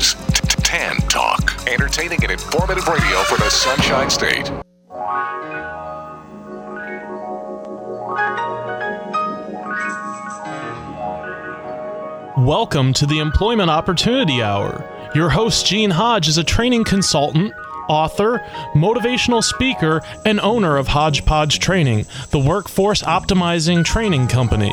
Opportunities. Tan Talk. Entertaining and informative radio for the Sunshine State. Welcome to the Employment Opportunity Hour. Your host, Gene Hodge, is a training consultant, author, motivational speaker, and owner of Hodgepodge Training, the workforce optimizing training company.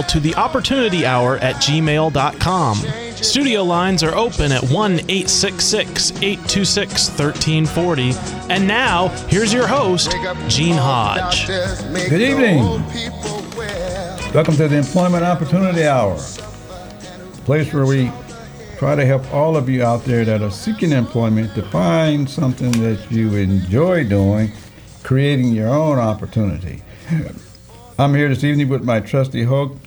to the opportunity hour at gmail.com. Studio lines are open at 1 866 826 1340. And now, here's your host, Gene Hodge. Good evening. Welcome to the Employment Opportunity Hour, a place where we try to help all of you out there that are seeking employment to find something that you enjoy doing, creating your own opportunity. I'm here this evening with my trusty host,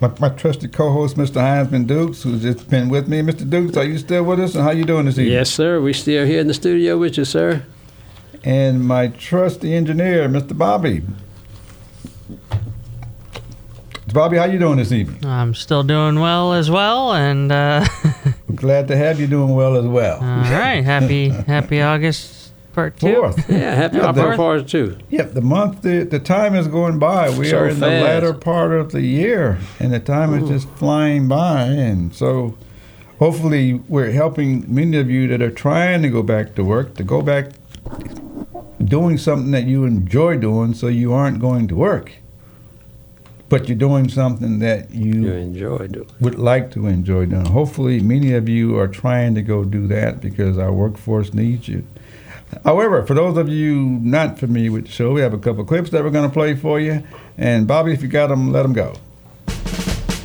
my, my trusty co-host, Mr. Heinzman Dukes, who's just been with me. Mr. Dukes, are you still with us, and how you doing this evening? Yes, sir. We still here in the studio with you, sir. And my trusty engineer, Mr. Bobby. Bobby, how you doing this evening? I'm still doing well as well, and uh, We're glad to have you doing well as well. all right, happy happy August part two. Fourth. Yeah, happy Yeah, yeah, the- for us too. Yep, the month, the, the time is going by. We So are in the latter part of the year, and the time is just flying by. And so, hopefully, we're helping many of you that are trying to go back to work to go back doing something that you enjoy doing, so you aren't going to work, but you're doing something that You you enjoy doing. would like to enjoy doing. Hopefully, many of you are trying to go do that because our workforce needs you. However, for those of you not familiar with the show, we have a couple clips that we're going to play for you. And Bobby, if you got them, let them go.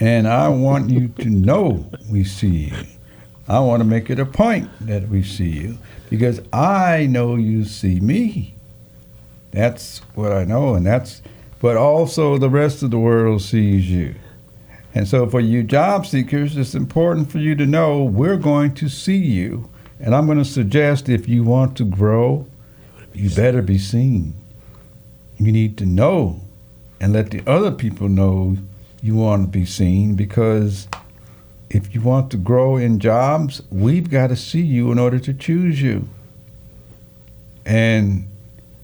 And I want you to know we see you. I want to make it a point that we see you because I know you see me. That's what I know, and that's, but also the rest of the world sees you. And so, for you job seekers, it's important for you to know we're going to see you. And I'm going to suggest if you want to grow, you better be seen. You need to know and let the other people know you want to be seen because if you want to grow in jobs, we've got to see you in order to choose you. And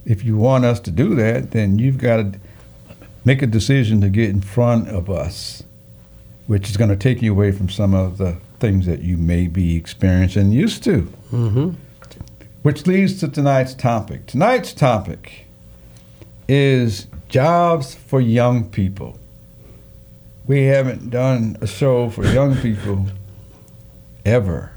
if you want us to do that, then you've got to make a decision to get in front of us, which is going to take you away from some of the things that you may be experiencing and used to. Mm-hmm. Which leads to tonight's topic. Tonight's topic is jobs for young people. We haven't done a show for young people ever.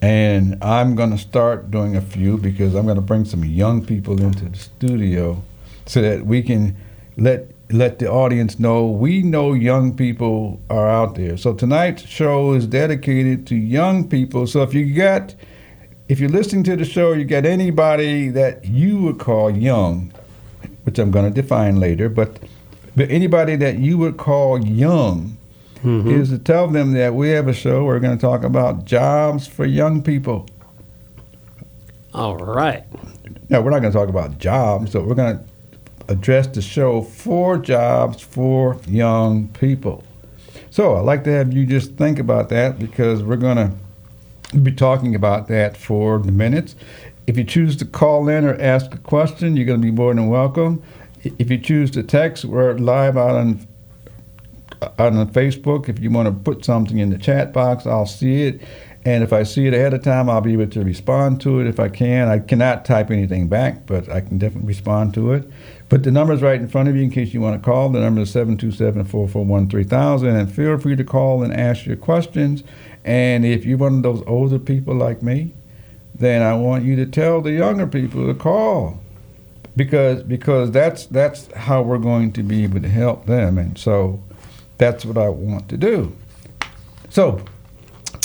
And I'm going to start doing a few because I'm going to bring some young people into the studio so that we can let let the audience know we know young people are out there. So tonight's show is dedicated to young people. So if you got if you're listening to the show, you got anybody that you would call young, which I'm going to define later, but but anybody that you would call young Mm-hmm. is to tell them that we have a show. We're going to talk about jobs for young people. All right. Now, we're not going to talk about jobs, so we're going to address the show for jobs for young people. So I'd like to have you just think about that because we're going to be talking about that for the minutes. If you choose to call in or ask a question, you're going to be more than welcome. If you choose to text, we're live out on on Facebook. If you want to put something in the chat box, I'll see it. And if I see it ahead of time, I'll be able to respond to it if I can. I cannot type anything back, but I can definitely respond to it. But the number's right in front of you in case you want to call. The number is 727 441 3000. And feel free to call and ask your questions. And if you're one of those older people like me, then I want you to tell the younger people to call because because that's that's how we're going to be able to help them. And so that's what I want to do. So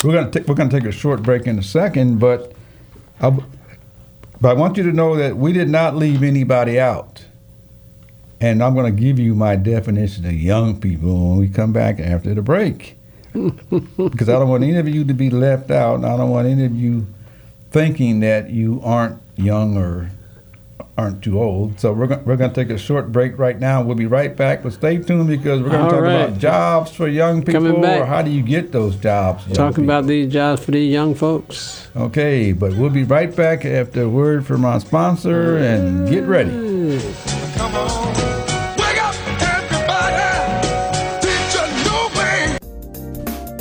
we're gonna take, we're gonna take a short break in a second, but I, but I want you to know that we did not leave anybody out, and I'm gonna give you my definition of young people when we come back after the break, because I don't want any of you to be left out, and I don't want any of you thinking that you aren't young or aren't too old. So we're going we're going to take a short break right now. We'll be right back, but stay tuned because we're going to talk right. about jobs for young people Coming back. or how do you get those jobs. Talking about these jobs for these young folks. Okay, but we'll be right back after a word from our sponsor and get ready.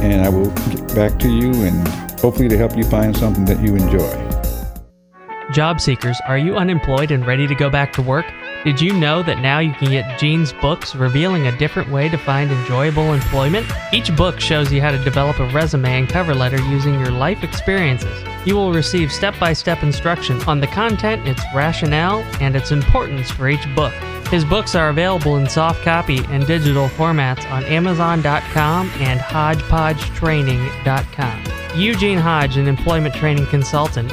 and I will get back to you and hopefully to help you find something that you enjoy. Job seekers, are you unemployed and ready to go back to work? Did you know that now you can get Gene's books revealing a different way to find enjoyable employment? Each book shows you how to develop a resume and cover letter using your life experiences. You will receive step by step instruction on the content, its rationale, and its importance for each book. His books are available in soft copy and digital formats on Amazon.com and HodgepodgeTraining.com. Eugene Hodge, an employment training consultant,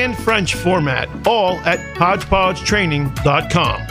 French format, all at hodgepodgetraining.com.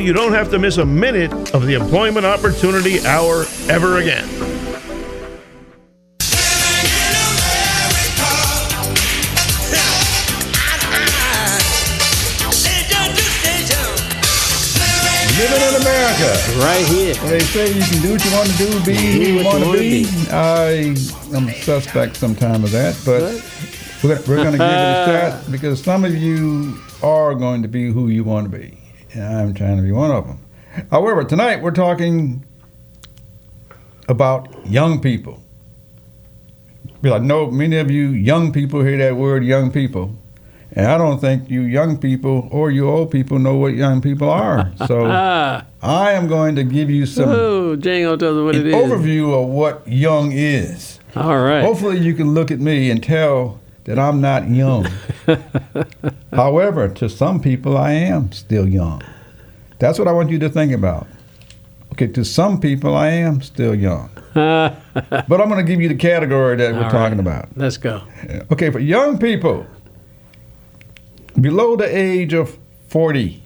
you don't have to miss a minute of the Employment Opportunity Hour ever again. Living in America. Right here. They say you can do what you want to do, be who you want to be. I am suspect sometime of that, but we're, we're going to give it a shot because some of you are going to be who you want to be, and I'm trying to be one of them. However, tonight we're talking about young people. Because I know many of you young people hear that word young people. And I don't think you young people or you old people know what young people are. So I am going to give you some oh, Django tells what an it is. overview of what young is. All right. Hopefully, you can look at me and tell that I'm not young. However, to some people, I am still young. That's what I want you to think about. Okay, to some people, I am still young. but I'm going to give you the category that we're All talking right. about. Let's go. Okay, for young people below the age of 40,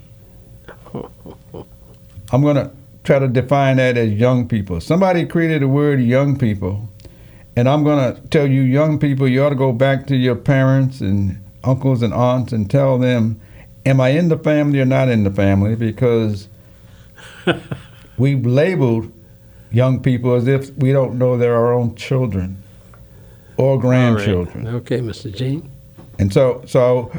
I'm going to try to define that as young people. Somebody created the word young people, and I'm going to tell you, young people, you ought to go back to your parents and uncles and aunts and tell them, Am I in the family or not in the family? Because we've labeled young people as if we don't know they're our own children or All right. grandchildren. Okay, Mr. Gene. And so, so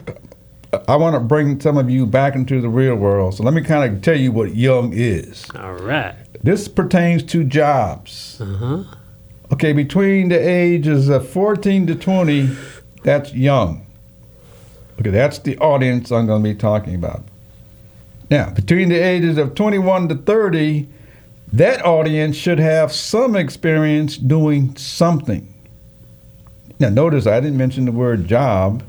I want to bring some of you back into the real world. So let me kind of tell you what young is. All right. This pertains to jobs. Uh huh. Okay, between the ages of 14 to 20, that's young. Okay, that's the audience I'm going to be talking about. Now, between the ages of 21 to 30, that audience should have some experience doing something. Now, notice I didn't mention the word job,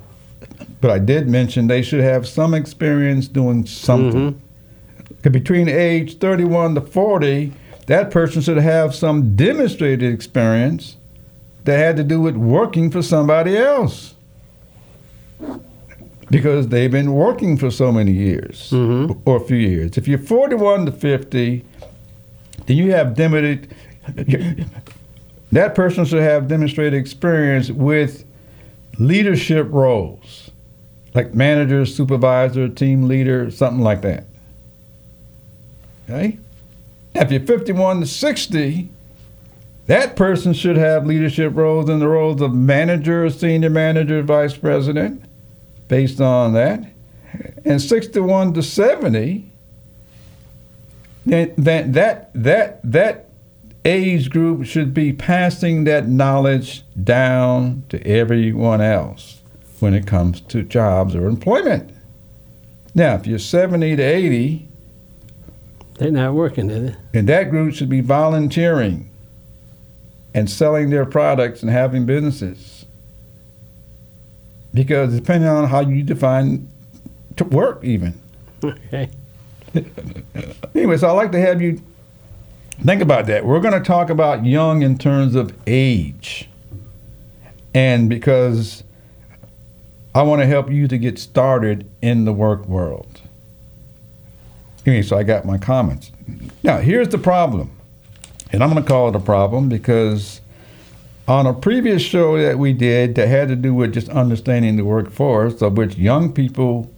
but I did mention they should have some experience doing something. Mm-hmm. Okay, Between age 31 to 40, that person should have some demonstrated experience that had to do with working for somebody else. Because they've been working for so many years Mhm. or a few years. If you're 41 to 50, then you have demonstrated, that person should have demonstrated experience with leadership roles, like manager, supervisor, team leader, something like that. Okay? If you're 51 to 60, that person should have leadership roles in the roles of manager, senior manager, vice president, based on that. And 61 to 70, then that that that age group should be passing that knowledge down to everyone else when it comes to jobs or employment. Now, if you're 70 to 80, They're not working, is it? and that group should be volunteering and selling their products and having businesses. Because depending on how you define to work, even. Okay. Anyway, so I'd like to have you think about that. We're going to talk about young in terms of age. And because I want to help you to get started in the work world. Anyway, so I got my comments. Now, here's the problem. And I'm going to call it a problem because On a previous show that we did that had to do with just understanding the workforce, of which young people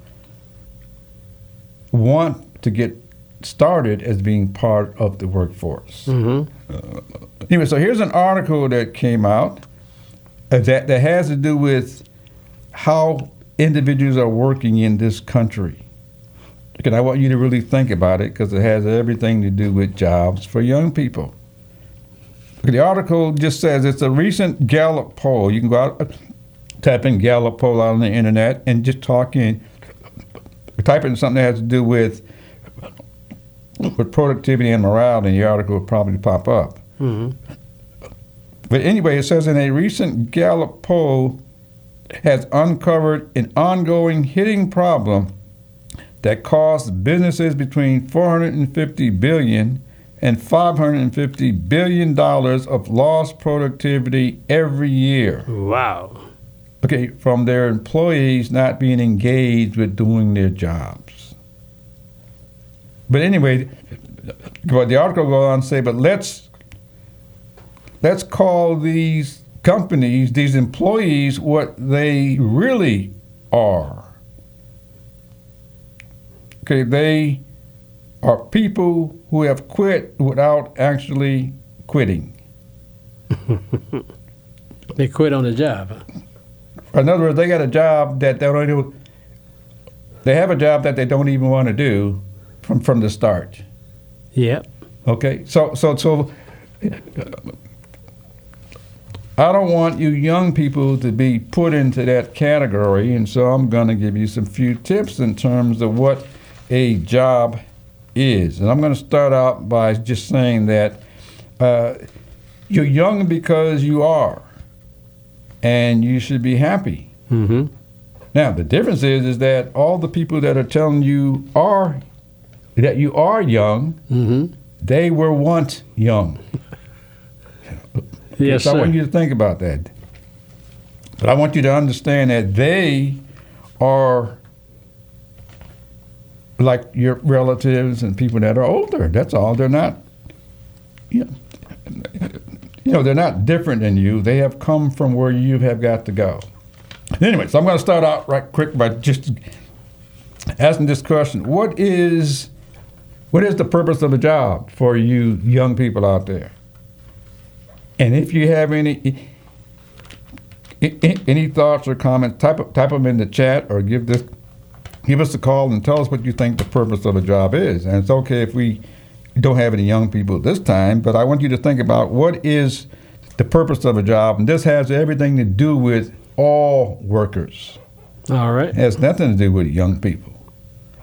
want to get started as being part of the workforce. Mm-hmm. Anyway, so here's an article that came out uh, that, that has to do with how individuals are working in this country. And I want you to really think about it because it has everything to do with jobs for young people. The article just says it's a recent Gallup poll. You can go out, uh, type in Gallup poll out on the internet, and just talk in, type in something that has to do with with productivity and morale, and the article will probably pop up. Mm-hmm. But anyway, it says in a recent Gallup poll has uncovered an ongoing hitting problem that costs businesses between 450 billion and 550 billion dollars of lost productivity every year. Wow. Okay, from their employees not being engaged with doing their jobs. But anyway, the article goes on to say, but let's let's call these companies, these employees, what they really are. Okay, they are people who have quit without actually quitting. They quit on the job. In other words, they got a job that they don't do. They have a job that they don't even want to do from from the start. Yep. Okay, so so so. I don't want you young people to be put into that category, and so I'm going to give you some few tips in terms of what a job is. And I'm going to start out by just saying that uh, you're young because you are, and you should be happy. Mm-hmm. Now the difference is is that all the people that are telling you are that you are young, Mm-hmm. they were once young. Yes, so I want you to think about that. But I want you to understand that they are like your relatives and people that are older. That's all. They're not, you know, you know, they're not different than you. They have come from where you have got to go. Anyway, so I'm going to start out right quick by just asking this question: What is, what is the purpose of a job for you young people out there? And if you have any any thoughts or comments, type type them in the chat or give this give us a call and tell us what you think the purpose of a job is. And it's okay if we don't have any young people this time, but I want you to think about what is the purpose of a job, and this has everything to do with all workers. All right. It has nothing to do with young people.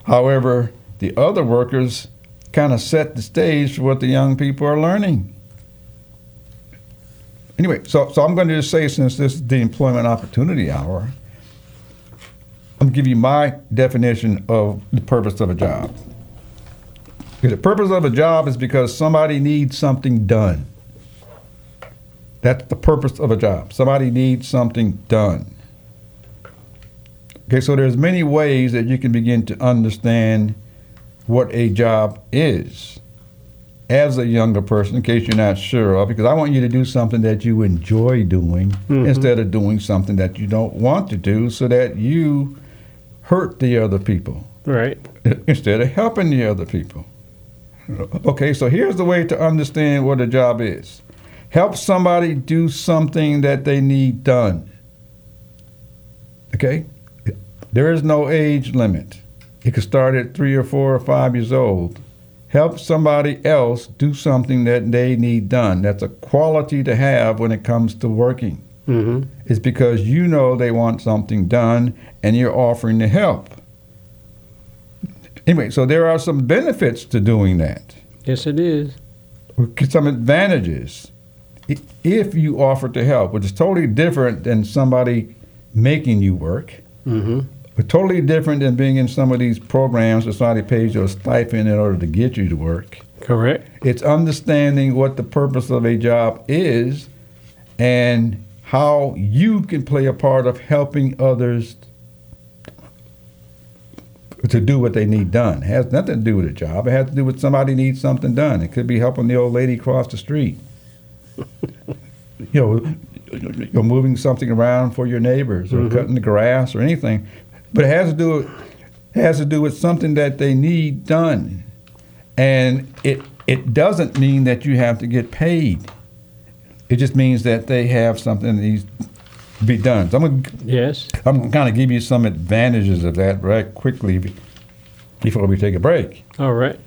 However, the other workers kind of set the stage for what the young people are learning. Anyway, so, so I'm going to just say, since this is the employment opportunity hour, I'm give you my definition of the purpose of a job. The purpose of a job is because somebody needs something done. That's the purpose of a job. Somebody needs something done. Okay, so there's many ways that you can begin to understand what a job is as a younger person, in case you're not sure of, because I want you to do something that you enjoy doing mm-hmm. instead of doing something that you don't want to do so that you hurt the other people Right. instead of helping the other people. Okay, so here's the way to understand what a job is help somebody do something that they need done. Okay? There is no age limit. It could start at three or four or five years old. Help somebody else do something that they need done. That's a quality to have when it comes to working. Mm-hmm. It's because you know they want something done and you're offering to help. Anyway, so there are some benefits to doing that, Yes, it is. some advantages if you offer to help, which is totally different than somebody making you work. Mm-hmm. But totally different than being in some of these programs where somebody pays you a stipend in order to get you to work. Correct. It's understanding what the purpose of a job is and how you can play a part of helping others to do what they need done. It has nothing to do with a job. It has to do with somebody needs something done. It could be helping the old lady cross the street. you know, you're moving something around for your neighbors or mm-hmm. cutting the grass or anything, but it has to do with, has to do with something that they need done, and it it doesn't mean that you have to get paid. It just means that they have something that needs to be done. So I'm gonna Yes. I'm going to kind of give you some advantages of that right quickly before we take a break. All right.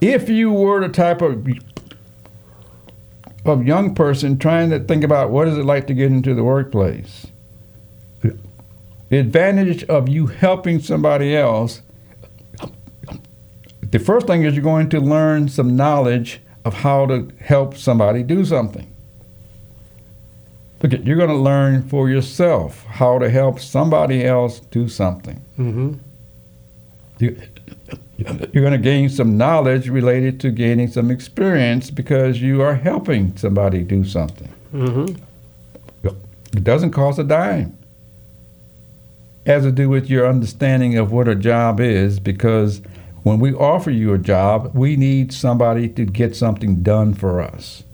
If you were the type of of young person trying to think about what is it like to get into the workplace, the advantage of you helping somebody else, the first thing is you're going to learn some knowledge of how to help somebody do something. Look, you're going to learn for yourself how to help somebody else do something. Mm-hmm. You, you're going to gain some knowledge related to gaining some experience because you are helping somebody do something. Mm-hmm. It doesn't cost a dime. It has to do with your understanding of what a job is because when we offer you a job, we need somebody to get something done for us.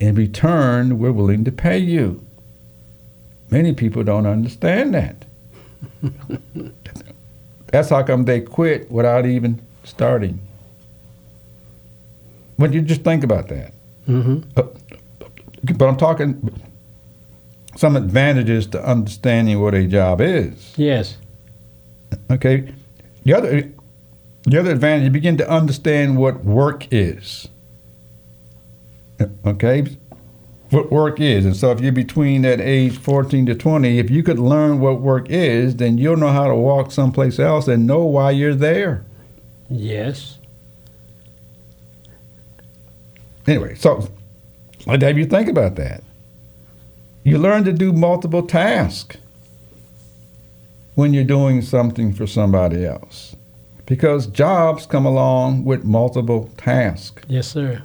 In return, we're willing to pay you. Many people don't understand that. That's how come they quit without even starting. But you just think about that. Mm-hmm. But I'm talking some advantages to understanding what a job is. Yes. Okay. The other the other advantage, you begin to understand what work is. Okay? What work is. And so if you're between that age 14 to 20, if you could learn what work is, then you'll know how to walk someplace else and know why you're there. Yes. Anyway, so I'd have you think about that. You learn to do multiple tasks when you're doing something for somebody else. Because jobs come along with multiple tasks. Yes, sir.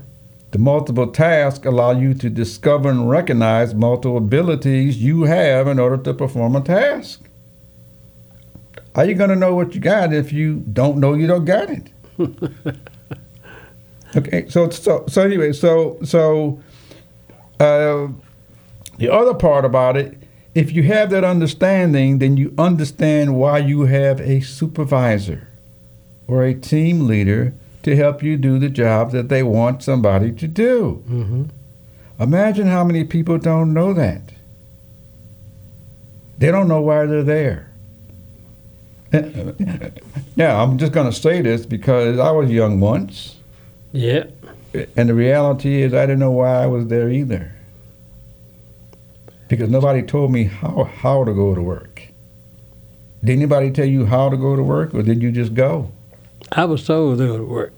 The multiple tasks allow you to discover and recognize multiple abilities you have in order to perform a task. How you going to know what you got if you don't know you don't got it? okay, so so so anyway, so so uh, the other part about it, if you have that understanding, then you understand why you have a supervisor or a team leader to help you do the job that they want somebody to do. Mm-hmm. Imagine how many people don't know that. They don't know why they're there. Now, I'm just going to say this because I was young once, Yep. and the reality is I didn't know why I was there either. Because nobody told me how, how to go to work. Did anybody tell you how to go to work, or did you just go? I was told to go to work.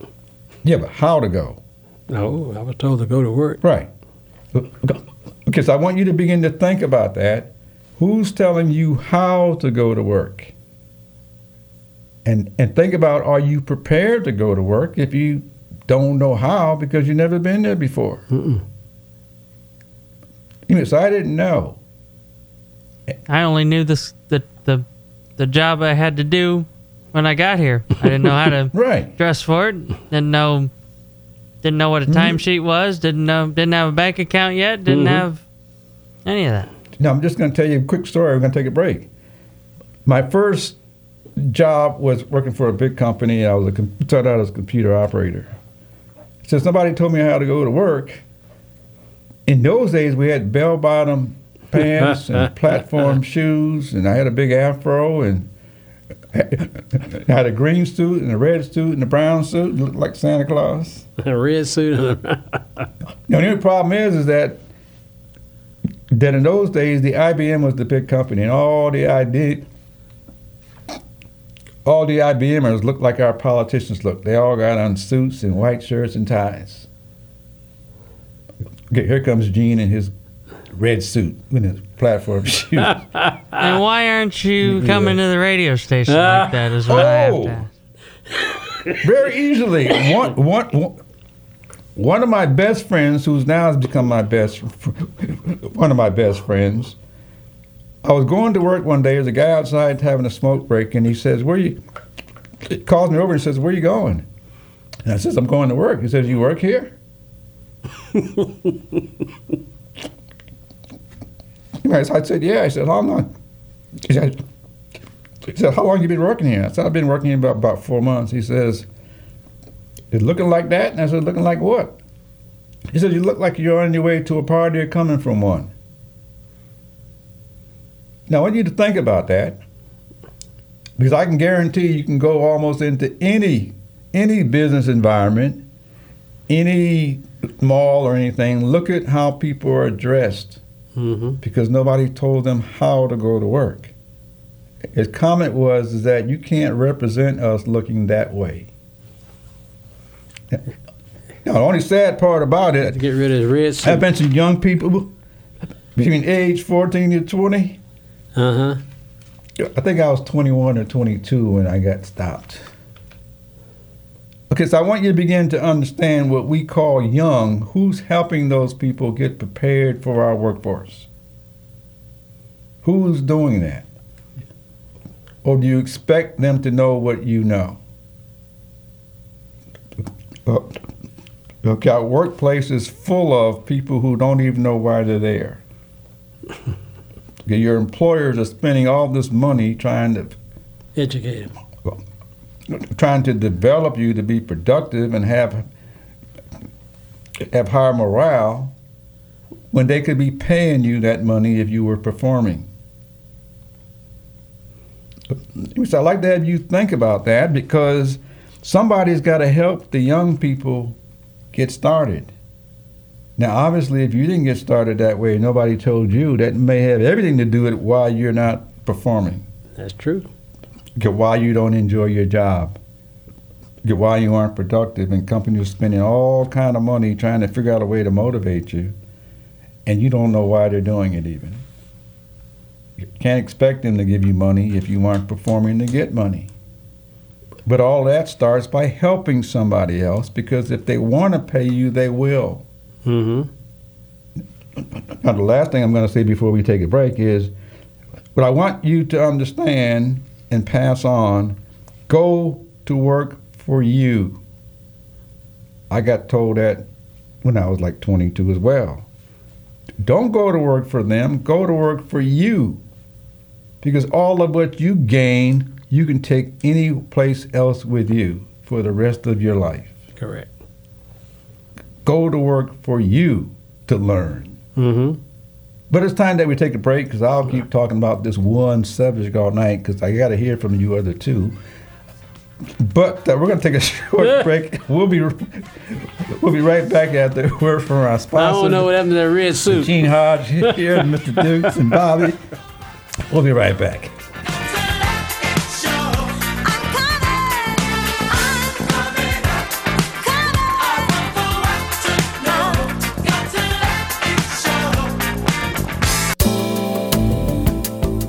Yeah, but how to go? No, I was told to go to work. Right. Because I want you to begin to think about that. Who's telling you how to go to work? And and think about are you prepared to go to work if you don't know how because you've never been there before? Mm-mm. You know, so I didn't know. I only knew this the the the job I had to do when I got here. I didn't know how to Right. dress for it. Didn't know didn't know what a timesheet was. Didn't know didn't have a bank account yet. Didn't Mhm. have any of that. Now I'm just going to tell you a quick story. We're going to take a break. My first job was working for a big company. I was a started out as a computer operator. Since nobody told me how to go to work, in those days we had bell bottom pants and platform shoes, and I had a big afro and I had a green suit and a red suit and a brown suit, looked like Santa Claus. A red suit. and a- The only problem is, is that that in those days the IBM was the big company, and all the ID, all the IBMers looked like our politicians look. They all got on suits and white shirts and ties. Okay, here comes Gene and his red suit with his platform shoes. and why aren't you coming to the radio station like that? Is what I have Oh. to ask. Very easily, one, one, one, one of my best friends, who's now has become my best, one of my best friends. I was going to work one day. There's a guy outside having a smoke break, and he says, "Where you?" He calls me over and says, "Where you going?" And I says, "I'm going to work." He says, "You work here?" I said, yeah. I said, how long? He said, he said, how long you been working here? I said, I've been working here about, about four months. He says, it's looking like that? And I said, looking like what? He said, you look like you're on your way to a party or coming from one. Now, I want you to think about that because I can guarantee you can go almost into any any business environment, any mall or anything. Look at how people are dressed Mm-hmm. because nobody told them how to go to work. His comment was is that you can't represent us looking that way. Now, the only sad part about it, To get rid of his red suit. mentioned young people between age 14 to 20. Uh huh. I think I was 21 or 22 when I got stopped. Okay, so I want you to begin to understand what we call young. Who's helping those people get prepared for our workforce? Who's doing that? Or do you expect them to know what you know? Okay, our workplace is full of people who don't even know why they're there. Your employers are spending all this money trying to Educate him. Trying to develop you to be productive and have have higher morale when they could be paying you that money if you were performing. So I'd like to have you think about that because somebody's got to help the young people get started. Now, obviously, if you didn't get started that way, nobody told you, that may have everything to do with why you're not performing That's true. Get why you don't enjoy your job, get why you aren't productive, and companies are spending all kind of money trying to figure out a way to motivate you, and you don't know why they're doing it even. You can't expect them to give you money if you aren't performing to get money. But all that starts by helping somebody else because if they want to pay you, they will. Mm-hmm. Now, the last thing I'm going to say before we take a break is what I want you to understand and pass on go to work for you. I got told that when I was like 22 as well. Don't go to work for them, go to work for you. Because all of what you gain, you can take any place else with you for the rest of your life. Correct. Go to work for you to learn. Mm-hmm. But it's time that we take a break because I'll keep talking about this one subject all night because I got to hear from you other two. But uh, we're going to take a short break. We'll be we'll be right back after a word from our sponsor. I don't know what happened to that red suit. Gene Hodge here, and Mr. Dukes and Bobby. We'll be right back.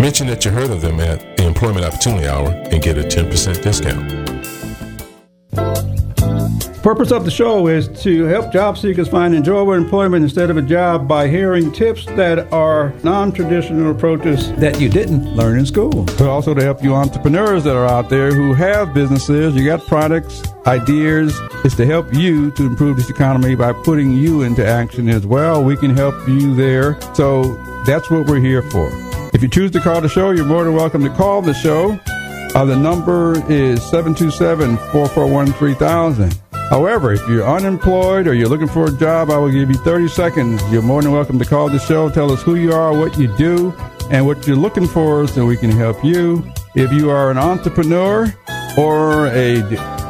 Mention that you heard of them at the Employment Opportunity Hour and get a 10% discount. Purpose of the show is to help job seekers find enjoyable employment instead of a job by hearing tips that are non-traditional approaches that you didn't learn in school. But also to help you entrepreneurs that are out there who have businesses, you got products, ideas. It's to help you to improve this economy by putting you into action as well. We can help you there. So that's what we're here for. If you choose to call the show, you're more than welcome to call the show. Uh, the number is 727 441 3000. However, if you're unemployed or you're looking for a job, I will give you 30 seconds. You're more than welcome to call the show. Tell us who you are, what you do, and what you're looking for so we can help you. If you are an entrepreneur or a,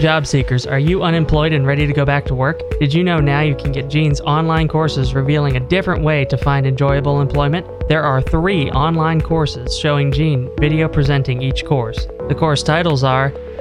Job seekers, are you unemployed and ready to go back to work? Did you know now you can get Gene's online courses revealing a different way to find enjoyable employment? There are three online courses showing Gene video presenting each course. The course titles are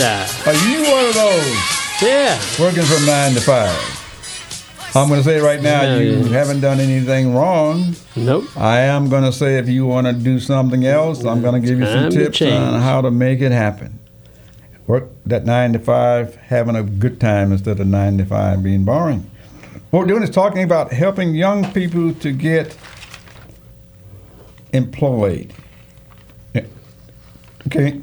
Five. Are you one of those Yeah. working from nine to five? I'm going to say right now, Yeah, you yeah. haven't done anything wrong. Nope. I am going to say if you want to do something else, I'm going to give you some tips on how to make it happen. Work that nine to five, having a good time instead of nine to five being boring. What we're doing is talking about helping young people to get employed. Okay.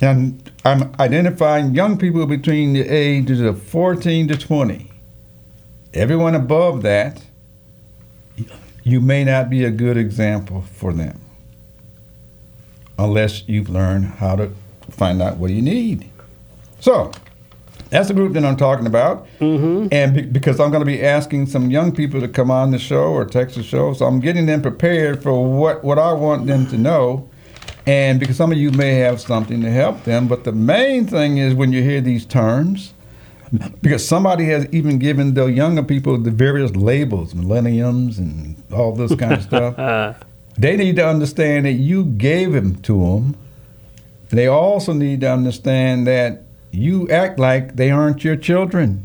And I'm identifying young people between the ages of 14 to 20. Everyone above that, you may not be a good example for them unless you've learned how to find out what you need. So, that's the group that I'm talking about. Mm-hmm. And be- because I'm going to be asking some young people to come on the show or text the show, so I'm getting them prepared for what, what I want them to know. And because some of you may have something to help them, but the main thing is when you hear these terms, because somebody has even given the younger people the various labels, millenniums and all this kind of stuff. Uh-huh. They need to understand that you gave them to them. They also need to understand that you act like they aren't your children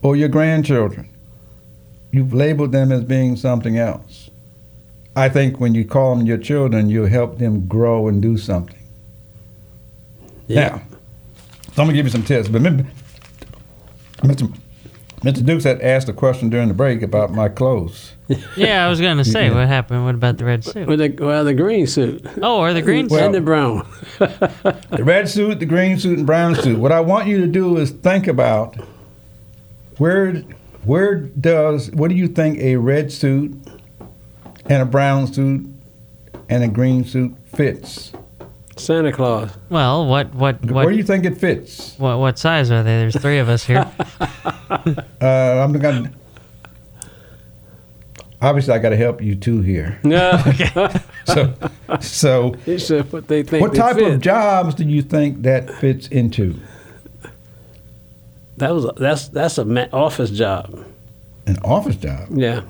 or your grandchildren. You've labeled them as being something else. I think when you call them your children, you'll help them grow and do something. Yeah. Now, so I'm gonna give you some tips. But Mr. Mr. Mr. Dukes had asked a question during the break about my clothes. Yeah, I was going to say, what happened? What about the red suit? With the well, the green suit Oh, or the green Well- and the brown. The red suit, the green suit, and brown suit. What I want you to do is think about where where does what do you think a red suit and a brown suit and a green suit fits? Santa Claus. Well, what what what Where do you think it fits? what, what size are they? There's three of us here. Uh, I'm gonna. Obviously, I got to help you too here. No. So, so He said what they think. what they type fit. of jobs do you think that fits into? That was a, that's that's a ma- office job. An office job. Yeah.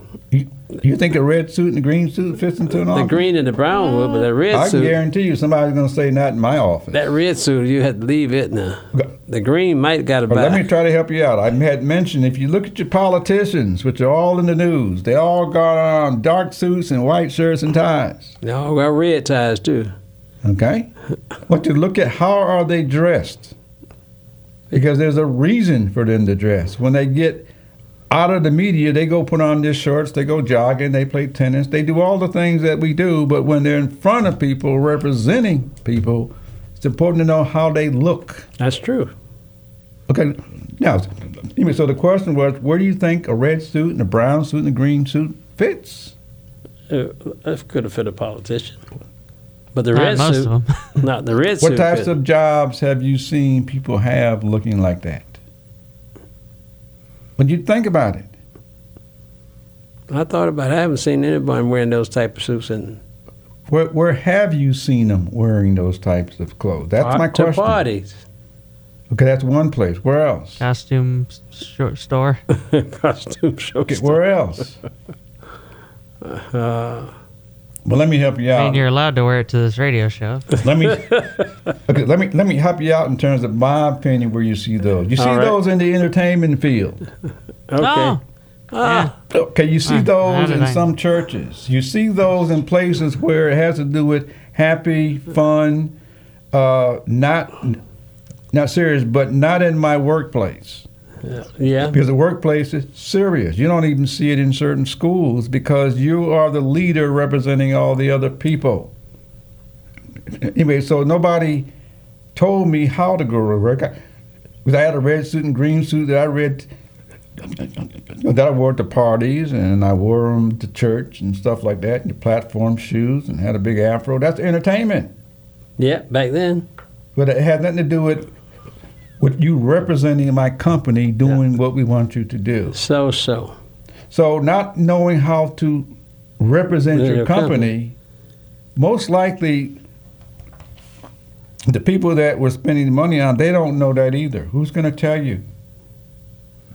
You, you think a red suit and a green suit fits into an office? The green and the brown would, but that red suit. I can guarantee you somebody's going to say not in my office. That red suit, you had to leave it now. The green might got to buy. let me try to help you out. I had mentioned if you look at your politicians, which are all in the news, they all got on dark suits and white shirts and ties. no, got red ties too. Okay? But to look at how are they dressed? Because there's a reason for them to dress. When they get out of the media, they go put on their shorts, they go jogging, they play tennis, they do all the things that we do. But when they're in front of people, representing people, it's important to know how they look. That's true. Okay, now, so the question was, where do you think a red suit and a brown suit and a green suit fits? Uh, That could have fit a politician. But the Not red most suit, of them. not the red What suit. types fit. of jobs have you seen people have looking like that? When you think about it, I thought about. it. I haven't seen anybody wearing those type of suits in where, where have you seen them wearing those types of clothes? That's my to question. parties. Okay, that's one place. Where else? Costume short store. Costume show. Okay, where else? Uh, But let me help you out. I out. mean, you're allowed to wear it to this radio show. Let me okay. Let me let me help you out in terms of my opinion where you see those. You see All right. those in the entertainment field. Okay. Oh, yeah. Okay, you see those in some churches. You see those in places where it has to do with happy, fun, uh, not not serious, but not in my workplace. Yeah. Because the workplace is serious. You don't even see it in certain schools because you are the leader representing all the other people. Anyway, so nobody told me how to go to work. I, because I had a red suit and green suit that I read that I wore to parties and I wore them to church and stuff like that, and the platform shoes and had a big afro. That's entertainment. Yeah. Back then. But it had nothing to do with with you representing my company doing what we want you to do. So so. So not knowing how to represent your your company, company. most likely the people that we're spending the money on, they don't know that either. Who's going to tell you?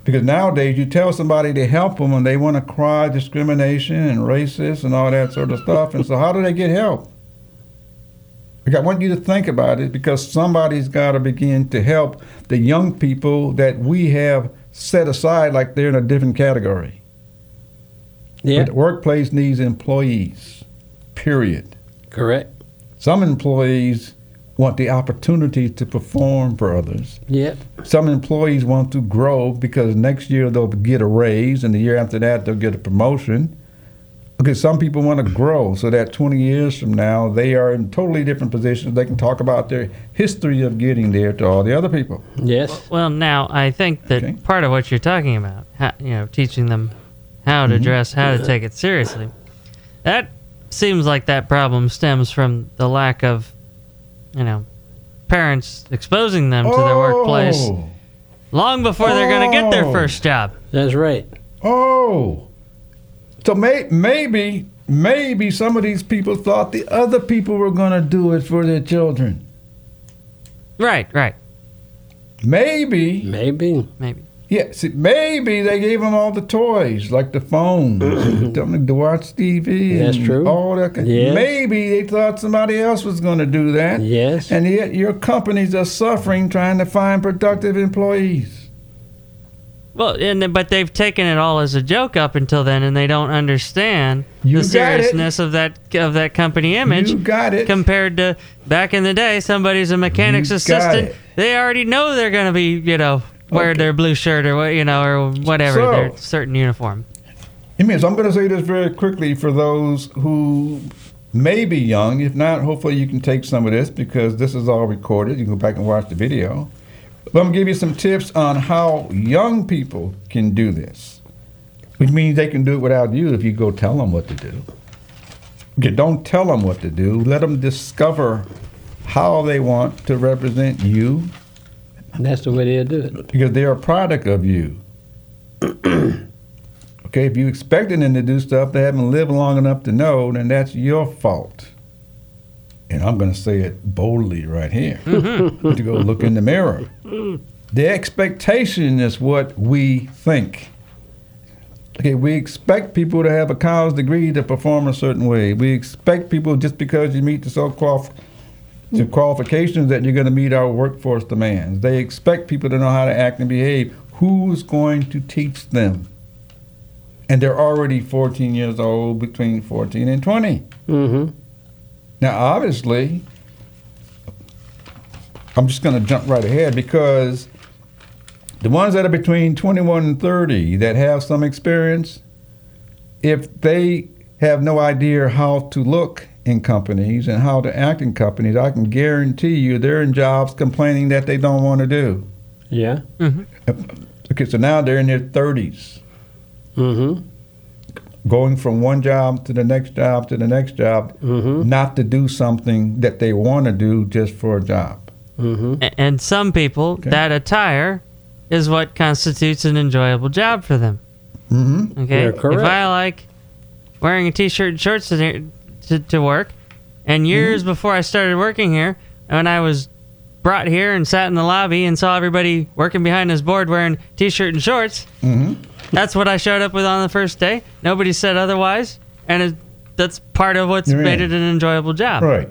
Because nowadays you tell somebody to help them and they want to cry discrimination and racist and all that sort of stuff. And so how do they get help? I want you to think about it because somebody's got to begin to help the young people that we have set aside like they're in a different category. Yeah. The workplace needs employees, period. Correct. Some employees want the opportunity to perform for others. Yep. Some employees want to grow because next year they'll get a raise and the year after that they'll get a promotion. Because some people want to grow so that 20 years from now they are in totally different positions. They can talk about their history of getting there to all the other people. Yes. Well, now I think that Okay. part of what you're talking about, how, you know, teaching them how Mm-hmm. to dress, how to take it seriously, that seems like that problem stems from the lack of, you know, parents exposing them to their workplace Oh. long before they're going to get their Oh. first job. That's right. Oh, so may, maybe maybe some of these people thought the other people were going to do it for their children. Right, right, Maybe, Maybe. maybe. yeah. See, maybe they gave them all the toys, like the phones, and them to watch TV. That's true. All that. kind- Yes. Maybe they thought somebody else was going to do that. Yes. And yet your companies are suffering trying to find productive employees. Well, and but they've taken it all as a joke up until then, and they don't understand You the got it. seriousness of that of that company image. You got it. compared to back in the day, somebody's a mechanic's You assistant. They already know they're going to be, you know, wear Okay. their blue shirt or what, you know, or whatever So- their certain uniform. It means I'm going to say this very quickly for those who may be young. If not, hopefully you can take some of this because this is all recorded. You can go back and watch the video. But I'm going to give you some tips on how young people can do this, which means they can do it without you if you go tell them what to do. Okay, don't tell them what to do. Let them discover how they want to represent you And That's the way they'll do it. because they're a product of you. okay, if you expected them to do stuff they haven't lived long enough to know, then that's your fault. And I'm going to say it boldly right here. to go look in the mirror. The expectation is what we think. Okay, we expect people to have a college degree to perform a certain way. We expect people just because you meet the so-called the qualifications that you're going to meet our workforce demands. They expect people to know how to act and behave. Who's going to teach them? And they're already 14 years old, between 14 and 20. Mm-hmm. Now, obviously, I'm just going to jump right ahead because the ones that are between 21 and 30 that have some experience, if they have no idea how to look in companies and how to act in companies, I can guarantee you they're in jobs complaining that they don't want to do. Yeah. Okay, so now they're in their 30s, Mm-hmm. Going from one job to the next job to the next job, Mm-hmm. not to do something that they want to do just for a job. Mm-hmm. A- And some people, that attire is what constitutes an enjoyable job for them. Mm-hmm. Okay, You're correct. if I like wearing a t-shirt and shorts to, to, to work, and years Mm-hmm. before I started working here, when I was brought here and sat in the lobby and saw everybody working behind this board wearing t-shirt and shorts, Mm-hmm. That's what I showed up with on the first day. Nobody said otherwise, and it, that's part of what's You're made in. it an enjoyable job. Right.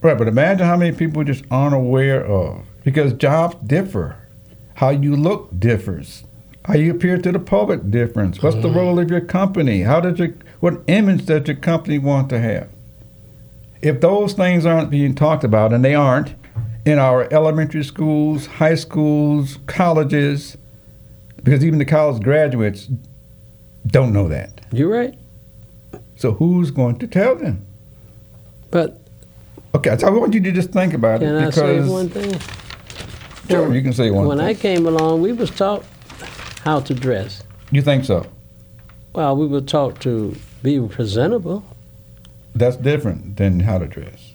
Right, but imagine how many people just aren't aware of because jobs differ. How you look differs. How you appear to the public differs. What's the mm. role of your company? How does your what image does your company want to have? If those things aren't being talked about, and they aren't, in our elementary schools, high schools, colleges, because even the college graduates don't know that. You're right. So who's going to tell them? But Okay, so I want you to just think about can it I because say one thing? Sure, you can say one When thing. I came along, we was taught how to dress. you think so. Well, we were taught to be presentable. That's different than how to dress.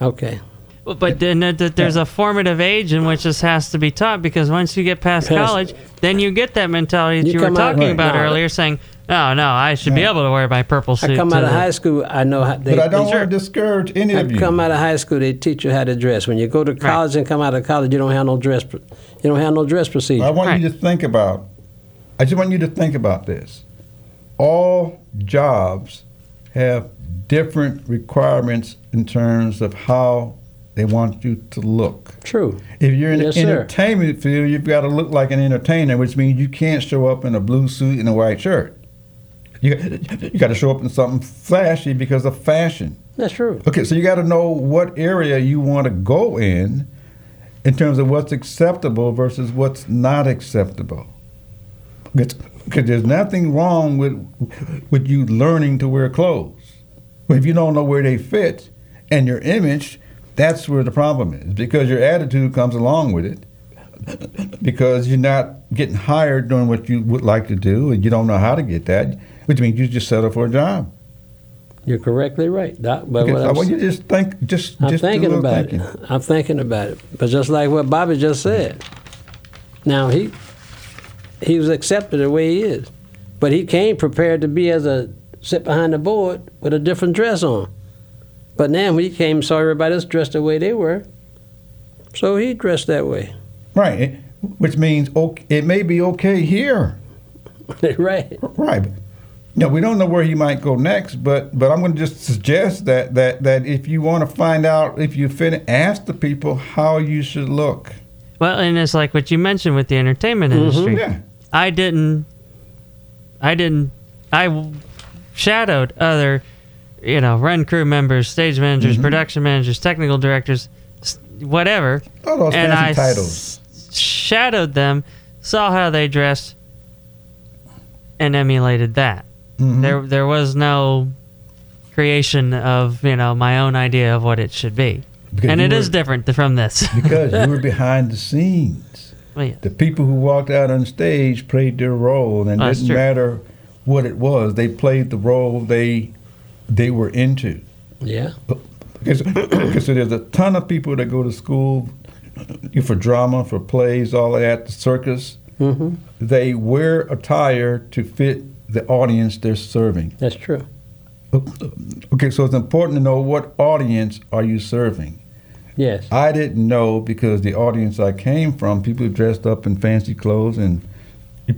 Okay. But- But then uh, there's a formative age in which this has to be taught because once you get past Past- college, then you get that mentality that You you, were come out- talking Right. about No, earlier, saying, "Oh no, I should be able to wear my purple suit." I come out of high school, I know how they. But I don't they- want to discourage any I of you. come out of high school, they teach you how to dress. When you go to college and come out of college, you don't have no dress. You don't have no dress procedure. I want you to think about. I just want you to think about this. All jobs have different requirements in terms of how they want you to look. True. If you're in Yes, the sir. entertainment field, you've got to look like an entertainer, which means you can't show up in a blue suit and a white shirt. You, you got to show up in something flashy because of fashion. That's true. Okay, so you got to know what area you want to go in in terms of what's acceptable versus what's not acceptable. Because there's nothing wrong with with you learning to wear clothes. But if you don't know where they fit and your image, that's where the problem is. Because your attitude comes along with it. Because you're not getting hired doing what you would like to do, and you don't know how to get that, which means you just settle for a job. You're correctly right, Doc. But I I'm you just think, just I'm just thinking about thinking. it. I'm thinking about it. But just like what Bobby just said, now he he was accepted the way he is, but he came prepared to be as a sit behind the board with a different dress on. But now when he came, and saw everybody else dressed the way they were, so he dressed that way. Right, which means okay, it may be okay here. right. Right. No, we don't know where he might go next, but but I'm going to just suggest that that that if you want to find out if you fit, ask the people how you should look. Well, and it's like what you mentioned with the entertainment mm-hmm. industry. Yeah. I didn't. I didn't. I shadowed other, you know, run crew members, stage managers, Mm-hmm. production managers, technical directors, whatever. All those and fancy I s- titles. shadowed them, saw how they dressed, and emulated that. Mhm. There, there was no creation of you know my own idea of what it should be, Because and it is were- different from this. because you were behind the scenes. Well, yeah. The people who walked out on stage played their role, and it That's didn't matter what it was. They played the role they they were into. Yeah. Because, because there's a ton of people that go to school for drama, for plays, all that, the circus. hmm They wear attire to fit the audience they're serving. That's true. Okay, so it's important to know what audience are you serving. Yes. I didn't know because the audience I came from, people dressed up in fancy clothes and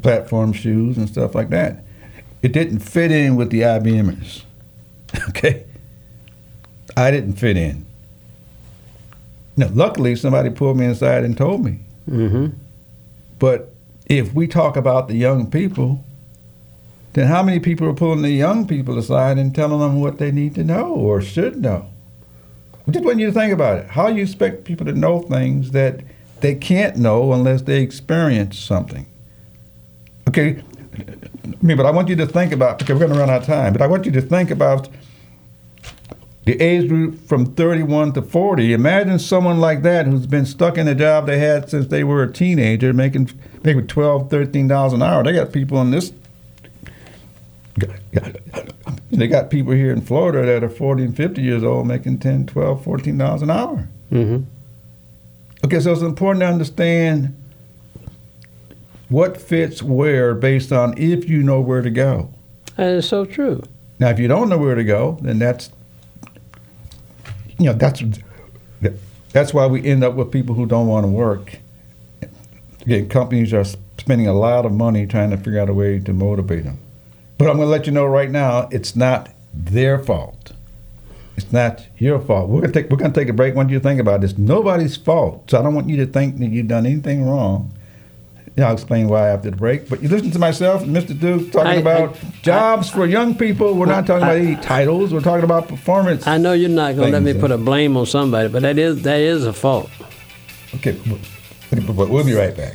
platform shoes and stuff like that. It didn't fit in with the IBMers. Okay? I didn't fit in. Now, luckily, somebody pulled me inside and told me. hmm But if we talk about the young people, then how many people are pulling the young people aside and telling them what they need to know or should know? I just want you to think about it. How you expect people to know things that they can't know unless they experience something? Okay, I mean, but I want you to think about because we're going to run out of time. But I want you to think about the age group from 31 to 40. Imagine someone like that who's been stuck in a job they had since they were a teenager, making maybe 12, 13 dollars an hour. They got people in this. They got people here in Florida that are 40 and 50 years old making 10, 12, 14 dollars an hour. hmm Okay, so it's important to understand what fits where based on if you know where to go. That is so true. Now, if you don't know where to go, then that's you know that's that's why we end up with people who don't want to work. Again, companies are spending a lot of money trying to figure out a way to motivate them. But I'm going to let you know right now, it's not their fault. It's not your fault. We're gonna take we're gonna take a break. What do you think about this? Nobody's fault. So I don't want you to think that you've done anything wrong. Yeah, I'll explain why after the break. But you listen to myself and Mr. Duke talking I- about I- jobs for young people. We're not talking I- about any titles. We're talking about performance. I know you're not going to let me put a blame on somebody, but that is that is a fault. Okay, but- but we'll be right back.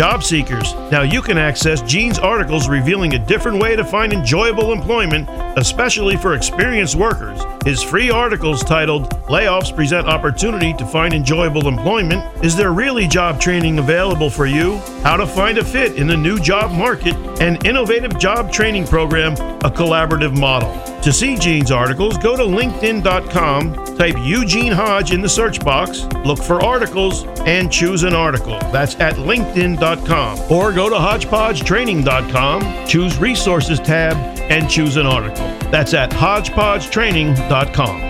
Job seekers, now you can access Gene's articles revealing a different way to find enjoyable employment, especially for experienced workers. His free articles titled Layoffs Present Opportunity to Find Enjoyable Employment Is There Really Job Training Available for You? How to Find a Fit in the New Job Market, an innovative job training program, a collaborative model. To see Gene's articles, go to LinkedIn.com, type Eugene Hodge in the search box, look for articles, and choose an article. That's at LinkedIn.com. Or go to HodgepodgeTraining.com, choose Resources tab, and choose an article. That's at HodgepodgeTraining.com.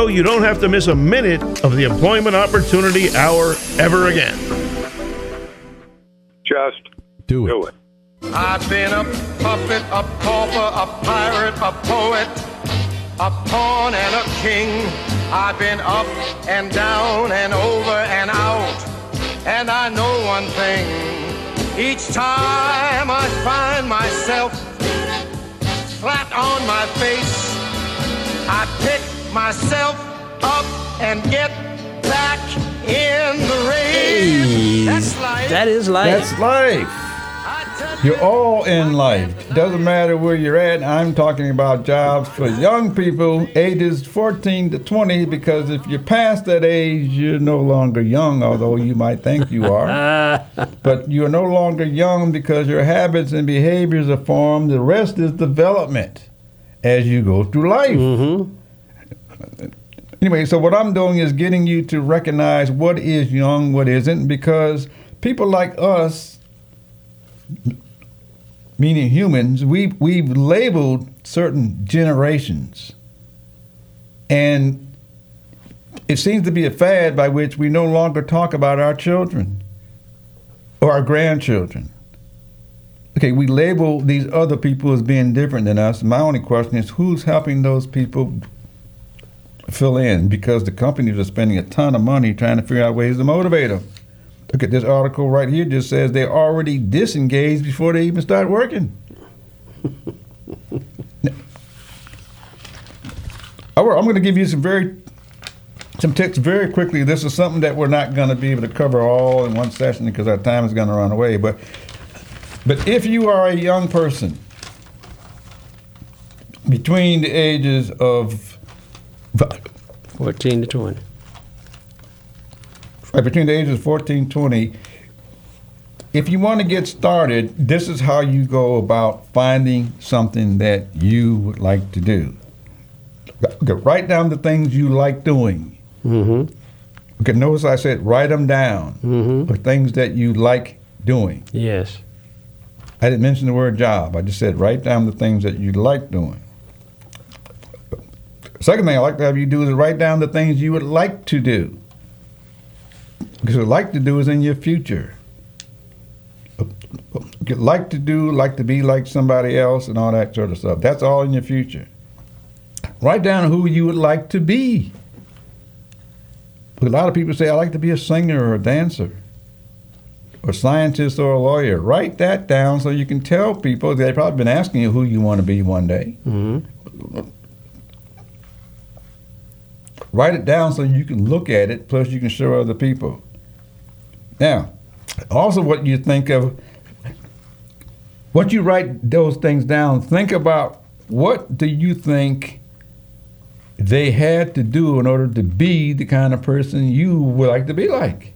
you don't have to miss a minute of the Employment Opportunity Hour ever again. Just Do it. do it. I've been a puppet, a pauper, a pirate, a poet, a pawn and a king. I've been up and down and over and out. And I know one thing. Each time I find myself flat on my face, I pick myself up and get back in the race. That's life. That is life. That's life. You- You're all in life. Doesn't matter where you're at. I'm talking about jobs for young people, ages 14 to 20, because if you're past that age, you're no longer young, although you might think you are. but you're no longer young because your habits and behaviors are formed. The rest is development as you go through life. Mm-hmm. Anyway, so what I'm doing is getting you to recognize what is young, what isn't, because people like us meaning humans, we we've labeled certain generations, and it seems to be a fad by which we no longer talk about our children or our grandchildren. Okay, we label these other people as being different than us. My only question is who's helping those people fill in because the companies are spending a ton of money trying to figure out ways to motivate them. Look at this article right here. Just says they're already disengaged before they even start working. Right, I'm going to give you some very some tips very quickly. This is something that we're not going to be able to cover all in one session because our time is going to run away. But but if you are a young person between the ages of 14 to 20. right, between the ages of 14 20 if you want to get started this is how you go about finding something that you would like to do okay, write down the things you like doing Mm-hmm. okay notice i said write them down Mm-hmm. or things that you like doing Yes. i didn't mention the word job i just said write down the things that you like doing second thing i like to have you do is write down the things you would like to do Because what like to do is in your future. Like to do, like to be like somebody else, and all that sort of stuff. That's all in your future. Write down who you would like to be. A lot of people say, I like to be a singer or a dancer, or scientist or a lawyer. Write that down so you can tell people. They've probably been asking you who you want to be one day. Mm-hmm. Write it down so you can look at it, plus you can show other people. Now, also what you think of, once you write those things down, think about what do you think they had to do in order to be the kind of person you would like to be like.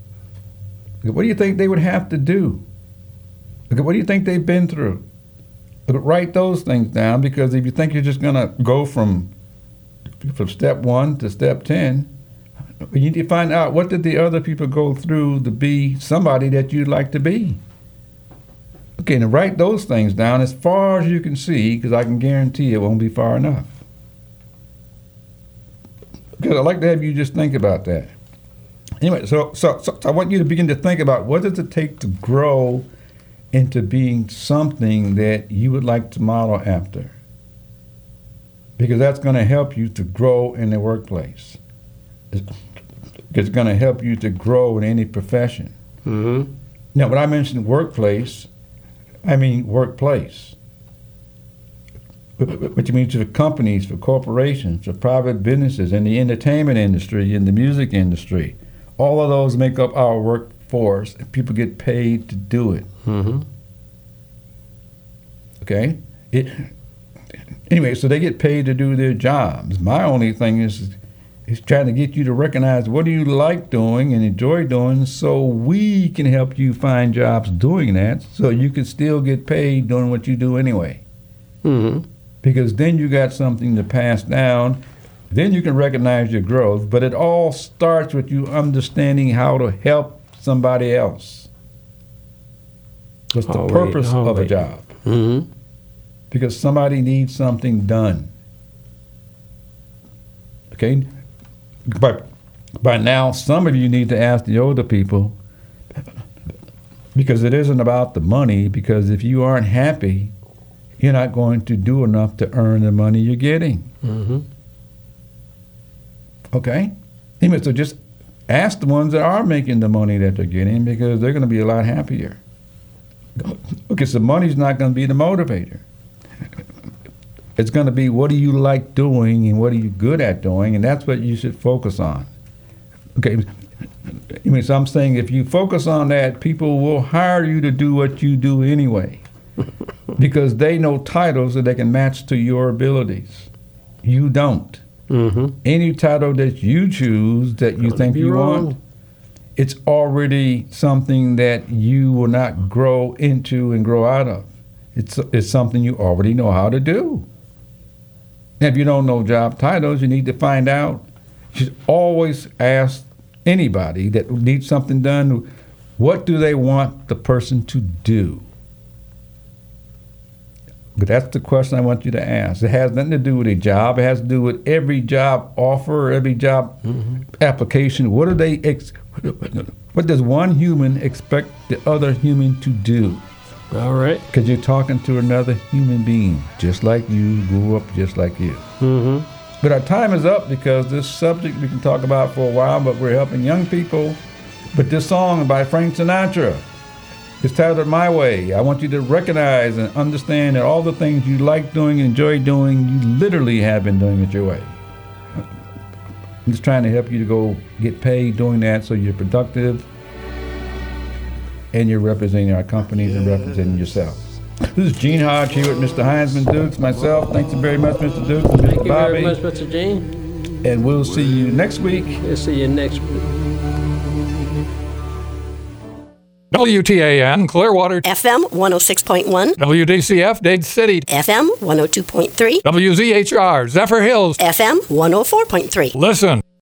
What do you think they would have to do? What do you think they've been through? Write those things down because if you think you're just going to go from from step one to step ten, you need to find out what did the other people go through to be somebody that you'd like to be. Okay, now write those things down as far as you can see, because I can guarantee it won't be far enough. Because I'd like to have you just think about that. Anyway, so, so, so I want you to begin to think about what does it take to grow into being something that you would like to model after. Because that's going to help you to grow in the workplace. It's, it's going to help you to grow in any profession. Mm-hmm. Now, when I mentioned workplace, I mean workplace. Which means for companies, for corporations, for private businesses, in the entertainment industry, in the music industry. All of those make up our workforce, and people get paid to do it. Mm-hmm. Okay? It, anyway, so they get paid to do their jobs. My only thing is is trying to get you to recognize what do you like doing and enjoy doing so we can help you find jobs doing that so you can still get paid doing what you do anyway. Mm-hmm. Because then you got something to pass down. Then you can recognize your growth, but it all starts with you understanding how to help somebody else. What's the Oh, wait, purpose oh, of a job? Mm-hmm. Because somebody needs something done. Okay? But by now, some of you need to ask the older people because it isn't about the money, because if you aren't happy, you're not going to do enough to earn the money you're getting. Mm-hmm. Okay? Anyway, so just ask the ones that are making the money that they're getting because they're going to be a lot happier. Because the money's not going to be the motivator. It's going to be what do you like doing and what are you good at doing, and that's what you should focus on. Okay, I mean, so I'm saying if you focus on that, people will hire you to do what you do anyway, because they know titles that they can match to your abilities. You don't. Mm-hmm. Any title that you choose that you think you wrong. want, it's already something that you will not grow into and grow out of. It's it's something you already know how to do. And if you don't know job titles, you need to find out. You should always ask anybody that needs something done, what do they want the person to do? But that's the question I want you to ask. It has nothing to do with a job. It has to do with every job offer, every job mm-hmm. application. What do they? Ex- what does one human expect the other human to do? All right. Because you're talking to another human being, just like you, grew up just like you. Mm-hmm. But our time is up because this subject we can talk about for a while, but we're helping young people. But this song by Frank Sinatra is titled My Way. I want you to recognize and understand that all the things you like doing and enjoy doing, you literally have been doing it your way. I'm just trying to help you to go get paid doing that so you're productive and you're representing our companies and representing yourself. This is Gene Hodge here with Mr. Heinzman Dukes, myself. Thanks very much, Mr. Dukes, and Mr. Thank you Bobby. very much, Mr. Gene. And we'll see you next week. We'll see you next week. WTAN Clearwater, FM 106.1, WDCF Dade City, FM 102.3, WZHR Zephyrhills. FM 104.3. Listen.